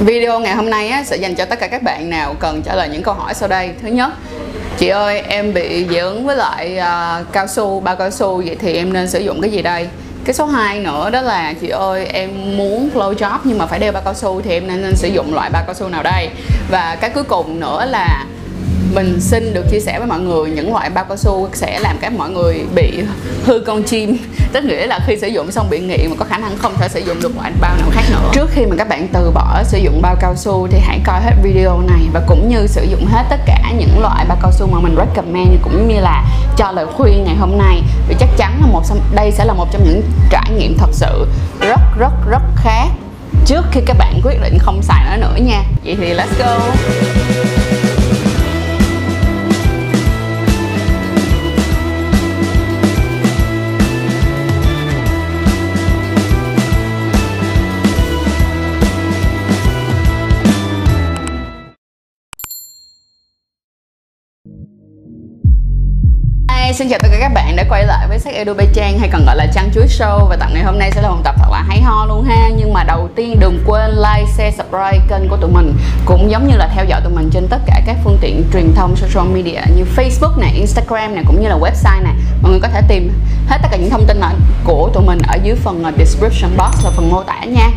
Video ngày hôm nay á, sẽ dành cho tất cả các bạn nào cần trả lời những câu hỏi sau đây. Thứ nhất, chị ơi em bị dị ứng với lại uh, cao su, bao cao su vậy thì em nên sử dụng cái gì đây? Cái số 2 nữa đó là chị ơi em muốn flow job nhưng mà phải đeo bao cao su thì em nên, nên sử dụng loại bao cao su nào đây? Và cái cuối cùng nữa là mình xin được chia sẻ với mọi người, những loại bao cao su sẽ làm các mọi người bị hư con chim. Tức nghĩa là khi sử dụng xong bị nghiện mà có khả năng không thể sử dụng được loại bao nào khác nữa. Trước khi mà các bạn từ bỏ sử dụng bao cao su thì hãy coi hết video này và cũng như sử dụng hết tất cả những loại bao cao su mà mình recommend, cũng như là cho lời khuyên ngày hôm nay. Vì chắc chắn là một đây sẽ là một trong những trải nghiệm thật sự rất rất rất khác trước khi các bạn quyết định không xài nó nữa nha. Vậy thì let's go. Xin chào tất cả các bạn đã quay lại với sách Edu Bay Trang hay còn gọi là Trang Chuối Show. Và tập ngày hôm nay sẽ là một tập thật là hay ho luôn ha. Nhưng mà đầu tiên đừng quên like, share, subscribe kênh của tụi mình. Cũng giống như là theo dõi tụi mình trên tất cả các phương tiện truyền thông social media như Facebook này, Instagram này cũng như là website này mọi người có thể tìm hết tất cả những thông tin của tụi mình ở dưới phần ờ, description box là phần mô tả nha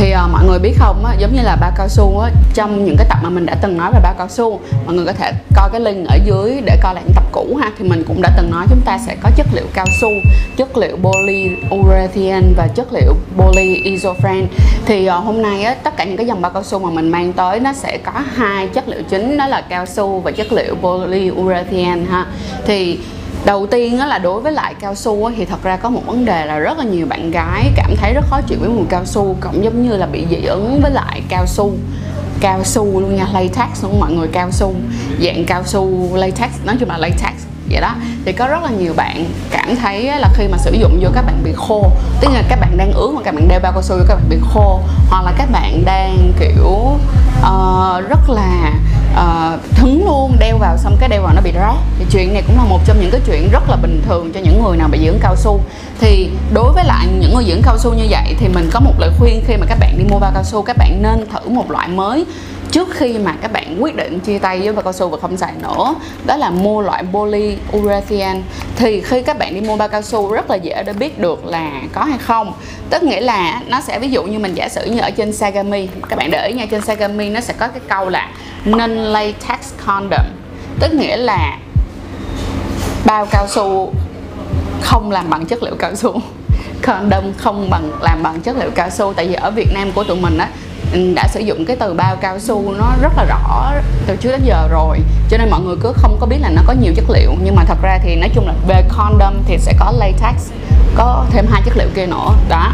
thì à, mọi người biết không á, giống như là bao cao su á, trong những cái tập mà mình đã từng nói về bao cao su mọi người có thể coi cái link ở dưới để coi lại những tập cũ ha. Thì mình cũng đã từng nói chúng ta sẽ có chất liệu cao su chất liệu polyurethane và chất liệu polyisopren thì à, hôm nay á, tất cả những cái dòng bao cao su mà mình mang tới nó sẽ có hai chất liệu chính đó là cao su và chất liệu polyurethane ha. Thì đầu tiên là đối với lại cao su thì thật ra có một vấn đề là rất là nhiều bạn gái cảm thấy rất khó chịu với mùi cao su, cộng giống như là bị dị ứng với lại cao su. Cao su luôn nha, latex luôn, mọi người cao su. Dạng cao su, latex, nói chung là latex, vậy đó. Thì có rất là nhiều bạn cảm thấy là khi mà sử dụng vô các bạn bị khô, tức là các bạn đang ướt mà các bạn đeo bao cao su các bạn bị khô, hoặc là các bạn đang, kiểu uh, rất là uh, thứng luôn đeo vào xong cái đeo vào nó bị rát. Thì chuyện này cũng là một trong những cái chuyện rất là bình thường cho những người nào bị dưỡng cao su. Thì đối với lại những người dưỡng cao su như vậy thì mình có một lời khuyên khi mà các bạn đi mua bao cao su các bạn nên thử một loại mới trước khi mà các bạn quyết định chia tay với bao cao su và không xài nữa, đó là mua loại polyurethane thì khi các bạn đi mua bao cao su rất là dễ để biết được là có hay không. Tức nghĩa là nó sẽ, ví dụ như mình giả sử như ở trên Sagami, các bạn để ý nha, trên Sagami nó sẽ có cái câu là non latex condom tức nghĩa là bao cao su không làm bằng chất liệu cao su. Condom không bằng, làm bằng chất liệu cao su. Tại vì ở Việt Nam của tụi mình á đã sử dụng cái từ bao cao su nó rất là rõ từ trước đến giờ rồi. Cho nên mọi người cứ không có biết là nó có nhiều chất liệu. Nhưng mà thật ra thì nói chung là về condom thì sẽ có latex, có thêm hai chất liệu kia nữa. Đó.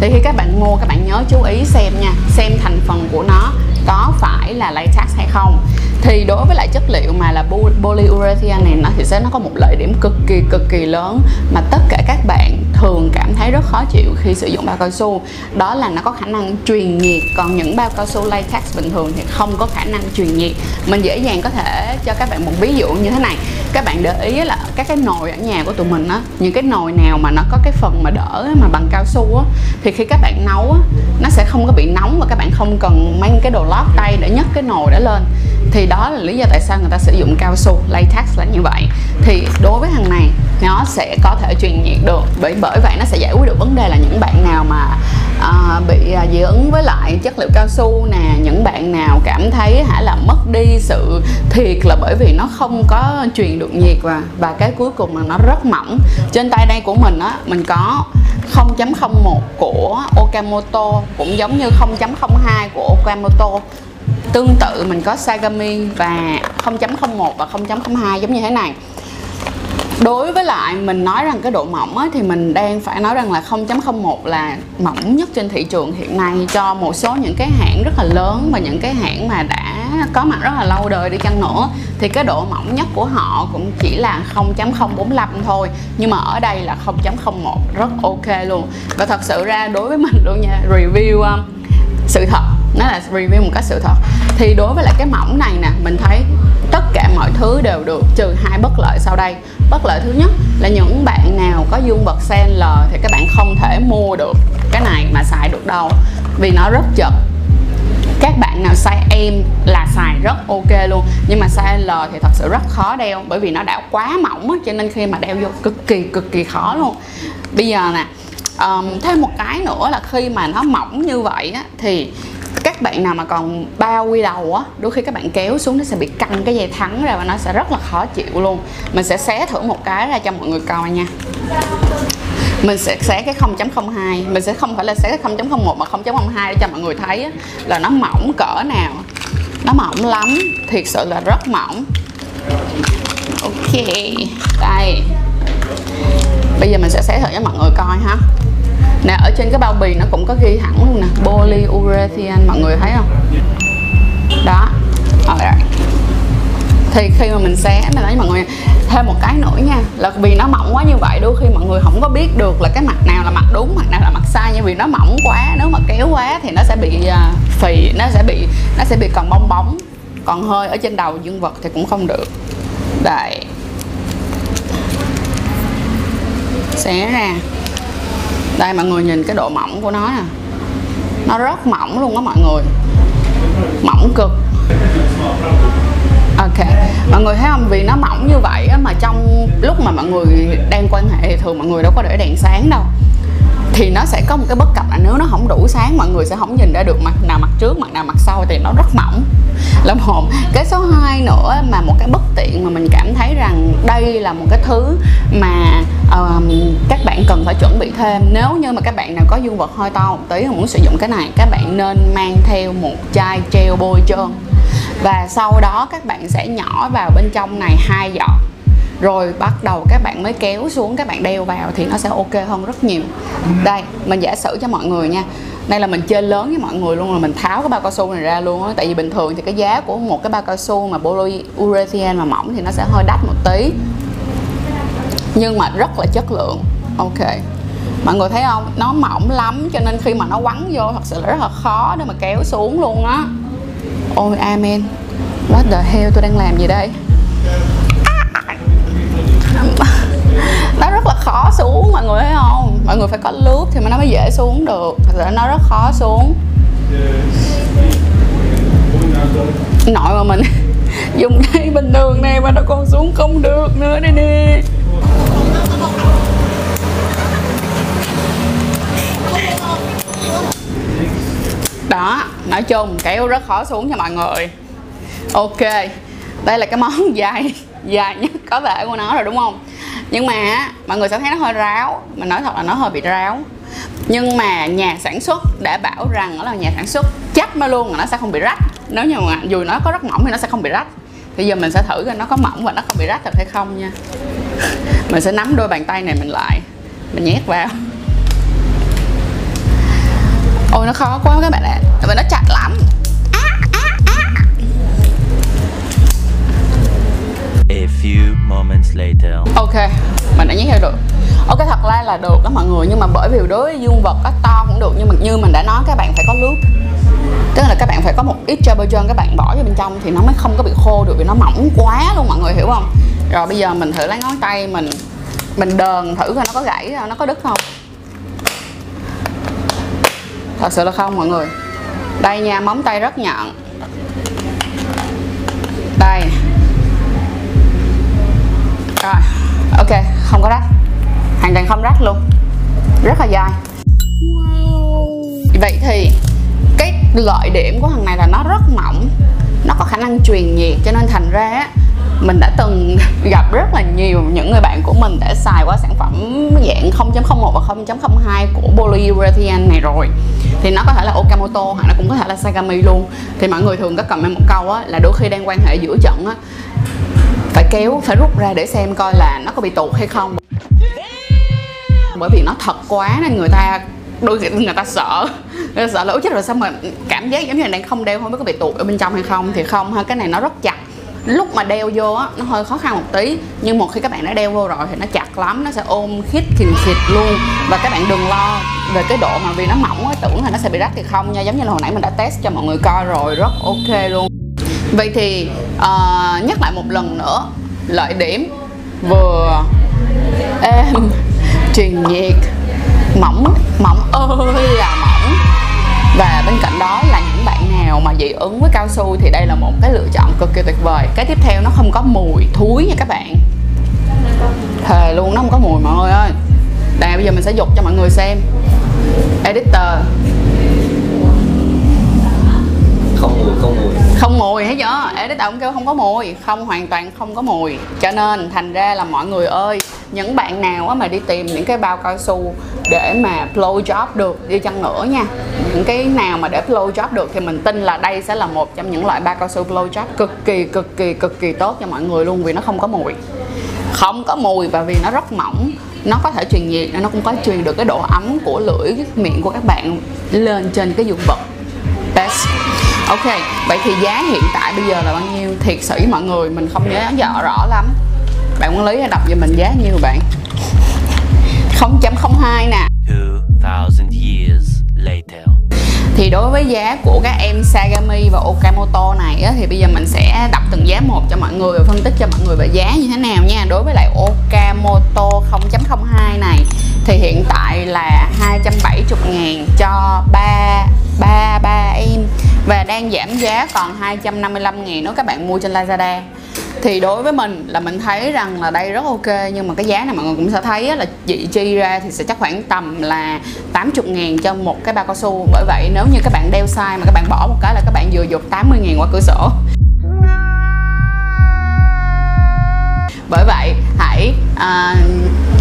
Thì khi các bạn mua, các bạn nhớ chú ý xem nha, xem thành phần của nó có phải là latex hay không. Thì đối với lại chất liệu mà là polyurethane này, nó thì sẽ, nó có một lợi điểm cực kỳ cực kỳ lớn mà tất cả các bạn thường cảm thấy rất khó chịu khi sử dụng bao cao su. Đó là nó có khả năng truyền nhiệt, còn những bao cao su latex bình thường thì không có khả năng truyền nhiệt. Mình dễ dàng có thể cho các bạn một ví dụ như thế này các bạn để ý là các cái nồi ở nhà của tụi mình á, những cái nồi nào mà nó có cái phần mà đỡ mà bằng cao su á, thì khi các bạn nấu á, nó sẽ không có bị nóng và các bạn không cần mang cái đồ lót tay để nhấc cái nồi đó lên. Thì đó là lý do tại sao người ta sử dụng cao su, latex là như vậy. Thì đối với thằng này, nó sẽ có thể truyền nhiệt được, bởi bởi vậy nó sẽ giải quyết được vấn đề là những bạn nào mà à, bị à, dị ứng với lại chất liệu cao su nè những bạn nào cảm thấy hả là mất đi sự thiệt là bởi vì nó không có truyền được nhiệt và và cái cuối cùng là nó rất mỏng. Trên tay đây của mình á mình có 0.01 của Okamoto cũng giống như 0.02 của Okamoto. Tương tự mình có Sagami và 0.01 và 0.02 giống như thế này đối với lại mình nói rằng cái độ mỏng á, thì mình đang phải nói rằng là 0.01 là mỏng nhất trên thị trường hiện nay cho một số những cái hãng rất là lớn và những cái hãng mà đã có mặt rất là lâu đời đi chăng nữa. Thì cái độ mỏng nhất của họ cũng chỉ là 0.045 thôi nhưng mà ở đây là 0.01 rất ok luôn. Và thật sự ra đối với mình luôn nha review um, sự thật nó là review một cách sự thật. Thì đối với lại cái mỏng này nè mình thấy tất cả mọi thứ đều được trừ hai bất lợi sau đây bất lợi thứ nhất là những bạn nào có dương vật l thì các bạn không thể mua được cái này mà xài được đâu. Vì nó rất chật. Các bạn nào size em là xài rất ok luôn. Nhưng mà size L thì thật sự rất khó đeo bởi vì nó đã quá mỏng á, cho nên khi mà đeo vô cực kỳ cực kỳ khó luôn. Bây giờ nè um, thêm một cái nữa là khi mà nó mỏng như vậy á, thì các bạn nào mà còn bao quy đầu á đôi khi các bạn kéo xuống nó sẽ bị căng cái dây thắng ra và nó sẽ rất là khó chịu luôn. Mình sẽ xé thử một cái ra cho mọi người coi nha. Mình sẽ xé cái 0.02 mình sẽ không phải là xé cái 0.01 mà 0.02 để cho mọi người thấy á, là nó mỏng cỡ nào. Nó mỏng lắm thiệt sự là rất mỏng. Ok đây. Bây giờ mình sẽ xé thử cho mọi người coi ha nè, ở trên cái bao bì nó cũng có ghi hẳn luôn nè, polyurethane, mọi người thấy không? Đó. Rồi thì khi mà mình xé mình nói mọi người, thêm một cái nữa nha, là vì nó mỏng quá như vậy, đôi khi mọi người không có biết được là cái mặt nào là mặt đúng, mặt nào là mặt sai, nhưng vì nó mỏng quá, nếu mà kéo quá thì nó sẽ bị à, phì, nó sẽ bị, nó sẽ bị còn bong bóng. Còn hơi ở trên đầu dương vật thì cũng không được. Đây. Xé ra đây mọi người nhìn cái độ mỏng của nó nè. Nó rất mỏng luôn đó mọi người. Mỏng cực. Ok. Mọi người thấy không? Vì nó mỏng như vậy á, mà trong lúc mà mọi người đang quan hệ thì thường mọi người đâu có để đèn sáng đâu thì nó sẽ có một cái bất cập là nếu nó không đủ sáng mọi người sẽ không nhìn ra được mặt nào mặt trước mặt nào mặt sau thì nó rất mỏng. Là hồn cái số 2 nữa mà một cái bất tiện mà mình cảm thấy rằng đây là một cái thứ mà um, các bạn cần phải chuẩn bị thêm. Nếu như mà các bạn nào có dương vật hơi to một tí muốn sử dụng cái này các bạn nên mang theo một chai treo bôi trơn. Và sau đó các bạn sẽ nhỏ vào bên trong này hai giọt rồi bắt đầu các bạn mới kéo xuống, các bạn đeo vào thì nó sẽ ok hơn rất nhiều. Đây, mình giả sử cho mọi người nha. Đây là mình chơi lớn với mọi người luôn là mình tháo cái bao cao su này ra luôn á. Tại vì bình thường thì cái giá của một cái bao cao su mà polyurethane mà mỏng thì nó sẽ hơi đắt một tí. Nhưng mà rất là chất lượng. Ok. Mọi người thấy không? Nó mỏng lắm, cho nên khi mà nó quắn vô thật sự là rất là khó để mà kéo xuống luôn á. Ôi, amen. What the hell, tôi đang làm gì đây? nó rất là khó xuống, mọi người thấy không? Mọi người phải có lướt thì nó mới dễ xuống được. Thật sự nó rất khó xuống. Nội mà mình dùng đây bình thường này mà nó còn xuống không được nữa đây nè. Đó, nói chung, kéo rất khó xuống cho mọi người. Ok, đây là cái món dài. Dạ, dài nhất có thể của nó rồi, đúng không? Nhưng mà mọi người sẽ thấy nó hơi ráo. Mình nói thật là nó hơi bị ráo. Nhưng mà nhà sản xuất đã bảo rằng đó là nhà sản xuất chắc nó luôn là nó sẽ không bị rách. Nếu như mà dù nó có rất mỏng thì nó sẽ không bị rách. Thì giờ mình sẽ thử coi nó có mỏng và nó không bị rách thật hay không nha. Mình sẽ nắm đôi bàn tay này mình lại. Mình nhét vào. Ôi, nó khó quá các bạn ạ. Tại vì nó chặt lắm. A few moments later. ok, mình đã nhét theo được. Ok, thật ra là được đó mọi người, nhưng mà bởi vì đối với dương vật á, to cũng được, nhưng mà như mình đã nói, các bạn phải có loop tức là các bạn phải có một ít trơn các bạn bỏ vào bên trong thì nó mới không có bị khô được vì nó mỏng quá luôn mọi người, hiểu không? Rồi bây giờ mình thử lấy ngón tay mình mình đờn thử coi nó có gãy, nó có đứt không. Thật sự là không mọi người. Đây nha, móng tay rất nhọn. Đây rồi. Ok, không có rách. Hoàn toàn không rách luôn. Rất là dài. Vậy thì cái lợi điểm của thằng này là nó rất mỏng. Nó có khả năng truyền nhiệt, cho nên thành ra á, mình đã từng gặp rất là nhiều những người bạn của mình đã xài qua sản phẩm dạng 0.01 và 0.02 của polyurethane này rồi. Thì nó có thể là Okamoto, hoặc nó cũng có thể là Sagami luôn. Thì mọi người thường có comment một câu á, là đôi khi đang quan hệ giữa trận á phải kéo, phải rút ra để xem coi là nó có bị tụt hay không. Bởi vì nó thật quá nên người ta đôi khi người ta sợ. Người ta sợ là ôi chết rồi, sao mà cảm giác giống như là đang không đeo không biết có bị tụt ở bên trong hay không? Thì không ha, cái này nó rất chặt. Lúc mà đeo vô á, nó hơi khó khăn một tí, nhưng một khi các bạn đã đeo vô rồi thì nó chặt lắm, nó sẽ ôm khít khìn khịt luôn. Và các bạn đừng lo về cái độ mà vì nó mỏng á, tưởng là nó sẽ bị rách thì không nha, giống như là hồi nãy mình đã test cho mọi người coi rồi, rất ok luôn vậy thì uh, nhắc lại một lần nữa lợi điểm vừa êm truyền nhiệt mỏng mỏng ơi là mỏng. Và bên cạnh đó là những bạn nào nào mà dị ứng với cao su thì đây là một cái lựa chọn cực kỳ tuyệt vời. Cái tiếp theo nó không có mùi thúi nha các bạn. Thề luôn nó không có mùi mọi người ơi. Đây bây giờ mình sẽ dục cho mọi người xem. Editor không mùi không mùi. Không mùi thấy chưa editor cũng kêu không có mùi. Không, hoàn toàn không có mùi. Cho nên, thành ra là mọi người ơi, những bạn nào á mà đi tìm những cái bao cao su để mà blow job được, đi chăng nữa nha. Những cái nào mà để blow job được thì mình tin là đây sẽ là một trong những loại bao cao su blow job cực kỳ cực kỳ cực kỳ tốt cho mọi người luôn vì nó không có mùi. Không có mùi và vì nó rất mỏng. Nó có thể truyền nhiệt nên nó cũng có truyền được cái độ ấm của lưỡi miệng của các bạn lên trên cái dương vật. Best ok vậy thì giá hiện tại bây giờ là bao nhiêu? Thiệt sự với mọi người mình không nhớ rõ rõ lắm. Bạn quản lý hãy đọc giùm mình giá nhiêu bạn? 0.02 nè. 2,000 years later. thì đối với giá của các em Sagami và Okamoto này á, thì bây giờ mình sẽ đọc từng giá một cho mọi người và phân tích cho mọi người về giá như thế nào nha. Đối với lại Okamoto 0.02 này thì hiện tại là 270 ngàn cho 3 3 3 em và đang giảm giá còn 255 ngàn nếu các bạn mua trên Lazada. Thì đối với mình là mình thấy rằng là đây rất ok nhưng mà cái giá này mọi người cũng sẽ thấy là chị chi ra thì sẽ chắc khoảng tầm là 80 ngàn cho một cái bao cao su. Bởi vậy nếu như các bạn đeo sai mà các bạn bỏ một cái là các bạn vừa dục 80 ngàn qua cửa sổ. Bởi vậy hãy uh,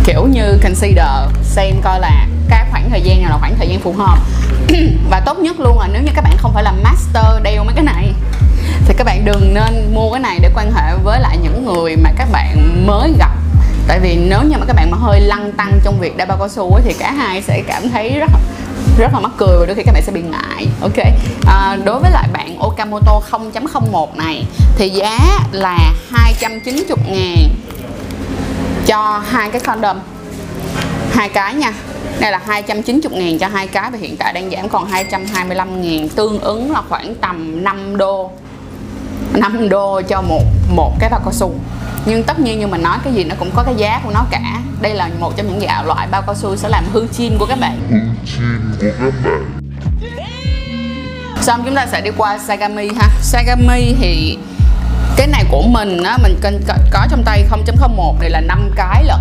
kiểu như consider xem coi là cái khoảng thời gian nào là khoảng thời gian phù hợp. và tốt nhất luôn là nếu như các bạn không phải là master đeo mấy cái này thì các bạn đừng nên mua cái này để quan hệ với lại những người mà các bạn mới gặp. Tại vì nếu như mà các bạn mà hơi lăng tăng trong việc đeo bao cao su ấy, thì cả hai sẽ cảm thấy rất rất là mắc cười và đôi khi các bạn sẽ bị ngại ok? À, đối với lại bạn Okamoto 0.01 này thì giá là 290 ngàn cho hai cái condom. Hai cái nha đây là 290 ngàn cho hai cái và hiện tại đang giảm còn 225 ngàn tương ứng là khoảng tầm 5 đô. 5 đô cho một một cái bao cao su. Nhưng tất nhiên như mình nói cái gì nó cũng có cái giá của nó cả. Đây là một trong những dạng loại bao cao su sẽ làm hư chin của các bạn. Xong chúng ta sẽ đi qua Sagami ha. Sagami thì cái này của mình á mình có, trong tay 0.01 này là 5 cái lận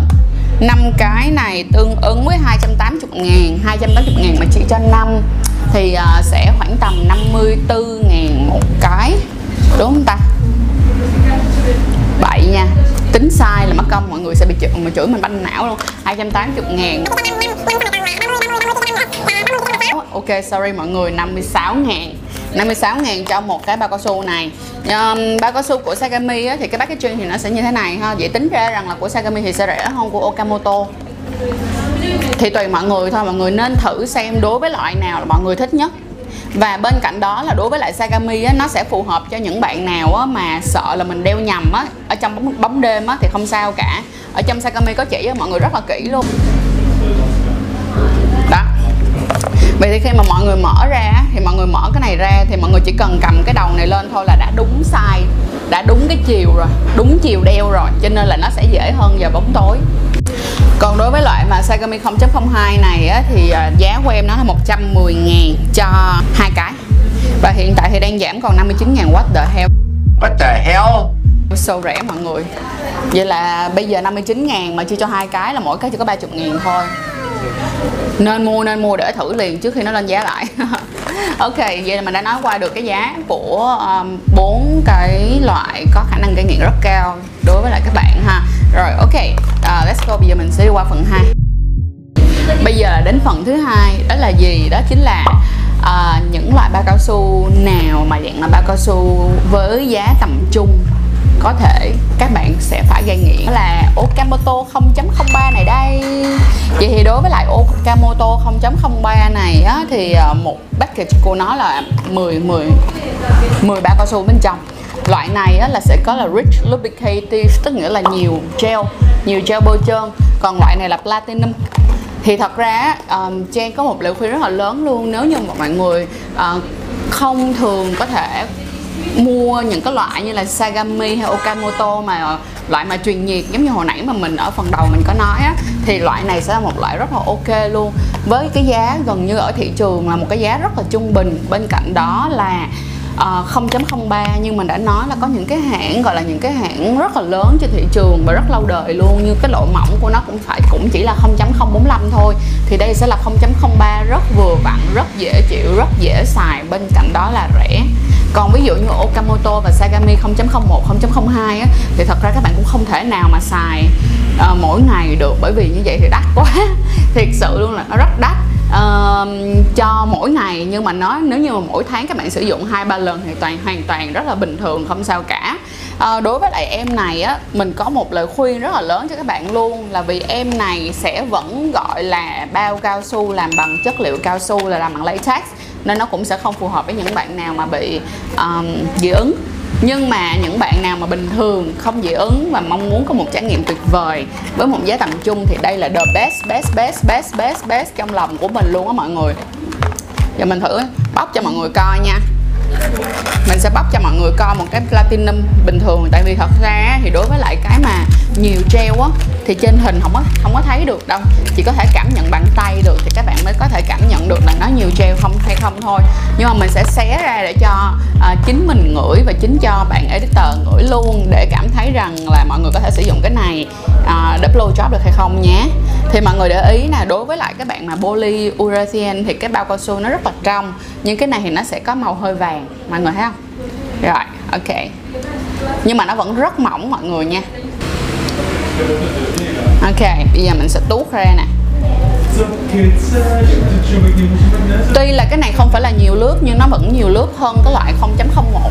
5 cái này tương ứng với 280 ngàn 280 ngàn mà chỉ cho 5 thì uh, sẽ khoảng tầm 54 ngàn một cái đúng không ta? 7 nha tính sai là mất công mọi người sẽ bị chửi, mà chửi mình banh não luôn. 280 ngàn. Ok sorry mọi người 56 ngàn. 56 ngàn cho một cái bao cao su này um, bao cao su của Sagami á, thì cái packaging thì nó sẽ như thế này ha. Dễ tính ra rằng là của Sagami thì sẽ rẻ hơn của Okamoto. Thì tùy mọi người thôi mọi người nên thử xem đối với loại nào là mọi người thích nhất. Và bên cạnh đó là đối với lại Sagami á, nó sẽ phù hợp cho những bạn nào á, mà sợ là mình đeo nhầm á ở trong bóng, bóng đêm á, thì không sao cả. Ở trong Sagami có chỉ á, mọi người rất là kỹ luôn. Vậy thì khi mà mọi người mở ra thì mọi người mở cái này ra thì mọi người chỉ cần cầm cái đầu này lên thôi là đã đúng size đã đúng cái chiều rồi đúng chiều đeo rồi cho nên là nó sẽ dễ hơn vào bóng tối. Còn đối với loại mà Sagami 0.02 này á, thì à, giá của em nó là 110 ngàn cho hai cái. Và hiện tại thì đang giảm còn 59 ngàn what the hell. What the hell? So rẻ mọi người. Vậy là bây giờ 59 ngàn mà chia cho hai cái là mỗi cái chỉ có 30 ngàn thôi nên mua nên mua để thử liền trước khi nó lên giá lại. Ok vậy là mình đã nói qua được cái giá của um, bốn um, cái loại có khả năng gây nghiện rất cao đối với lại các bạn ha. Rồi ok uh, let's go bây giờ mình sẽ đi qua phần 2 bây giờ là đến phần thứ hai đó là gì? Đó chính là uh, những loại bao cao su nào mà dạng là bao cao su với giá tầm trung có thể các bạn sẽ phải gây nghiện? Đó là Okamoto lại 0.03 này á, thì ờ, một package của nó là 10 10 10 bao cao su bên trong. Loại này á, là sẽ có là rich lubricative tức nghĩa là nhiều gel nhiều gel bôi trơn. Còn loại này là platinum. Thì thật ra um, Trang có một lời khuyên rất là lớn luôn. Nếu như mà mọi người uh, không thường có thể mua những cái loại như là Sagami hay Okamoto mà loại mà truyền nhiệt giống như hồi nãy mà mình ở phần đầu mình có nói á thì loại này sẽ là một loại rất là ok luôn. Với cái giá gần như ở thị trường là một cái giá rất là trung bình. Bên cạnh đó là ờ, uh, 0.03 nhưng mình đã nói là có những cái hãng gọi là những cái hãng rất là lớn trên thị trường và rất lâu đời luôn như cái độ mỏng của nó cũng phải cũng chỉ là 0.045 thôi. Thì đây sẽ là 0.03 rất vừa vặn rất dễ chịu rất dễ xài. Bên cạnh đó là rẻ còn ví dụ như Okamoto và Sagami 0.01 0.02 á, thì thật ra các bạn cũng không thể nào mà xài uh, mỗi ngày được bởi vì như vậy thì đắt quá. Thiệt sự luôn là nó rất đắt. Uh, cho mỗi ngày nhưng mà nói nếu như mà mỗi tháng các bạn sử dụng hai ba lần thì toàn hoàn toàn rất là bình thường không sao cả. À, đối với lại em này á mình có một lời khuyên rất là lớn cho các bạn luôn là vì em này sẽ vẫn gọi là bao cao su làm bằng chất liệu cao su là làm bằng latex nên nó cũng sẽ không phù hợp với những bạn nào mà bị um, dị ứng. Nhưng mà những bạn nào mà bình thường không dị ứng và mong muốn có một trải nghiệm tuyệt vời với một giá tầm trung thì đây là the best best best best best best trong lòng của mình luôn á mọi người. Giờ mình thử bóc cho mọi người coi nha mình sẽ bóc cho mọi người coi một cái platinum bình thường. Tại vì thật ra thì đối với lại cái mà nhiều gel á thì trên hình không có không có thấy được đâu. Chỉ có thể cảm nhận bằng tay được thì các bạn mới có thể cảm nhận được là nó nhiều gel không hay không thôi. Nhưng mà mình sẽ xé ra để cho à, chính mình ngửi và chính cho bạn editor ngửi luôn để cảm thấy rằng là mọi người có thể sử dụng cái này à, để blow job được hay không nhé thì mọi người để ý là đối với lại các bạn mà polyurethane thì cái bao cao su nó rất là trong nhưng cái này thì nó sẽ có màu hơi vàng mọi người thấy không? Rồi ok. Nhưng mà nó vẫn rất mỏng mọi người nha. Ok bây giờ mình sẽ tuốt ra nè. Tuy là cái này không phải là nhiều lướt nhưng nó vẫn nhiều lướt hơn cái loại 0.01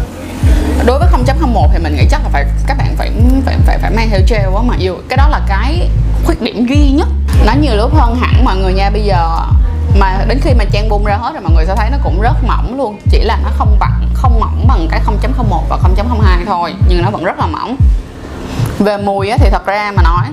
Đối với 0.01 thì mình nghĩ chắc là phải các bạn phải phải phải, phải mang theo gel quá mà dù cái đó là cái khuyết điểm duy nhất nhiều lúc hơn hẳn mọi người nha. Bây giờ mà đến khi mà trang bung ra hết rồi mọi người sẽ thấy nó cũng rất mỏng luôn. Chỉ là nó không bằng không mỏng bằng cái 0.01 và 0.02 thôi nhưng nó vẫn rất là mỏng. Về mùi á, thì thật ra mà nói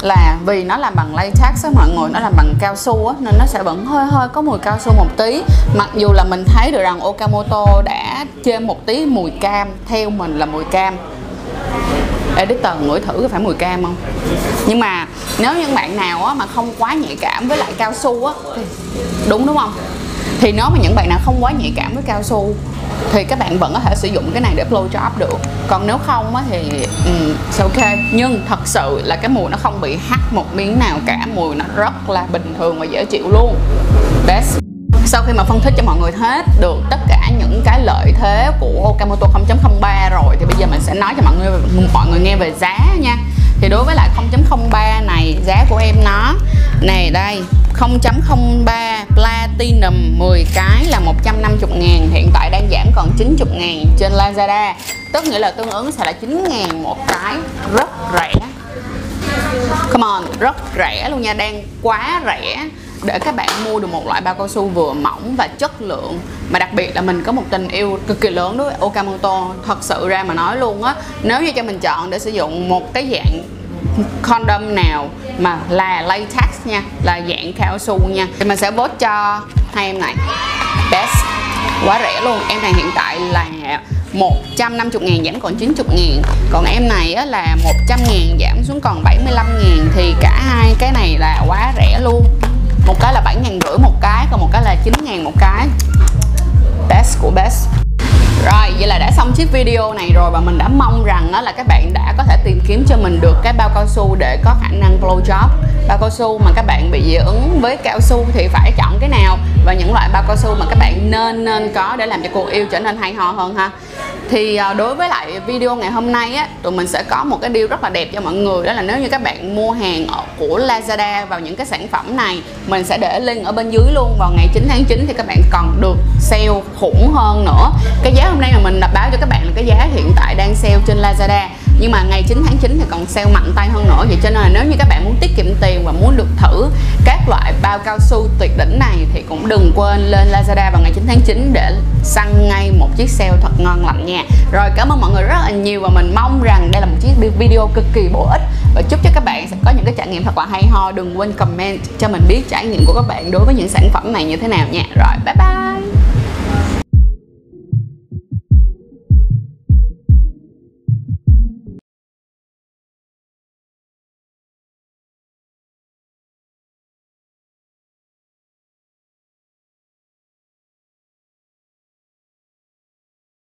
là vì nó làm bằng latex á mọi người nó làm bằng cao su á nên nó sẽ vẫn hơi hơi có mùi cao su một tí. Mặc dù là mình thấy được rằng Okamoto đã chêm một tí mùi cam theo mình là mùi cam editor ngửi thử có phải mùi cam không? Nhưng mà nếu những bạn nào á, mà không quá nhạy cảm với lại cao su á thì đúng đúng không? Thì nếu mà những bạn nào không quá nhạy cảm với cao su thì các bạn vẫn có thể sử dụng cái này để blow job được. Còn nếu không á thì um, ok. Nhưng thật sự là cái mùi nó không bị hắt một miếng nào cả. Mùi nó rất là bình thường và dễ chịu luôn. Best sau khi mà phân tích cho mọi người hết được tất cả những cái lợi thế của Okamoto 0.03 rồi thì bây giờ mình sẽ nói cho mọi người mọi người nghe về giá nha. Thì đối với lại 0.03 này giá của em nó này đây 0.03 Platinum 10 cái là 150 ngàn Hiện tại đang giảm còn 90 ngàn trên Lazada. Tức nghĩa là tương ứng sẽ là 9 ngàn một cái Rất rẻ. Come on, rất rẻ luôn nha Đang quá rẻ để các bạn mua được một loại bao cao su vừa mỏng và chất lượng. Mà đặc biệt là mình có một tình yêu cực kỳ lớn đối với Okamoto thật sự ra mà nói luôn á nếu như cho mình chọn để sử dụng một cái dạng condom nào mà là latex nha là dạng cao su nha thì mình sẽ vote cho hai em này. Best. Quá rẻ luôn. Em này hiện tại là 150 ngàn giảm còn 90 ngàn. Còn em này á, là 100 ngàn giảm xuống còn 75 ngàn. Thì cả hai cái này là quá rẻ luôn một cái là bảy ngàn rưỡi một cái, còn một cái là chín ngàn một cái. Best của best. Rồi, vậy là đã xong chiếc video này rồi và mình đã mong rằng đó là các bạn đã có thể tìm kiếm cho mình được cái bao cao su để có khả năng blow job. Bao cao su mà các bạn bị dị ứng với cao su thì phải chọn cái nào và những loại bao cao su mà các bạn nên nên có để làm cho cuộc yêu trở nên hay ho hơn ha thì à, đối với lại video ngày hôm nay á, tụi mình sẽ có một cái deal rất là đẹp cho mọi người, đó là nếu như các bạn mua hàng ở, của Lazada vào những cái sản phẩm này, mình sẽ để link ở bên dưới luôn. Vào ngày 9 tháng 9 thì các bạn còn được sale khủng hơn nữa. Cái giá hôm nay mà mình đã báo cho các bạn là cái giá hiện tại đang sale trên Lazada nhưng mà ngày 9 tháng 9 thì còn sale mạnh tay hơn nữa. Vậy cho nên là nếu như các bạn muốn tiết kiệm tiền và muốn được thử các loại bao cao su tuyệt đỉnh này thì cũng đừng quên lên Lazada vào ngày 9 tháng 9 để săn ngay một chiếc sale thật ngon lành nha. Rồi, cảm ơn mọi người rất là nhiều và mình mong rằng đây là một chiếc video cực kỳ bổ ích và chúc cho các bạn sẽ có những cái trải nghiệm thật là hay ho. Đừng quên comment cho mình biết trải nghiệm của các bạn đối với những sản phẩm này như thế nào nha. Rồi, bye bye!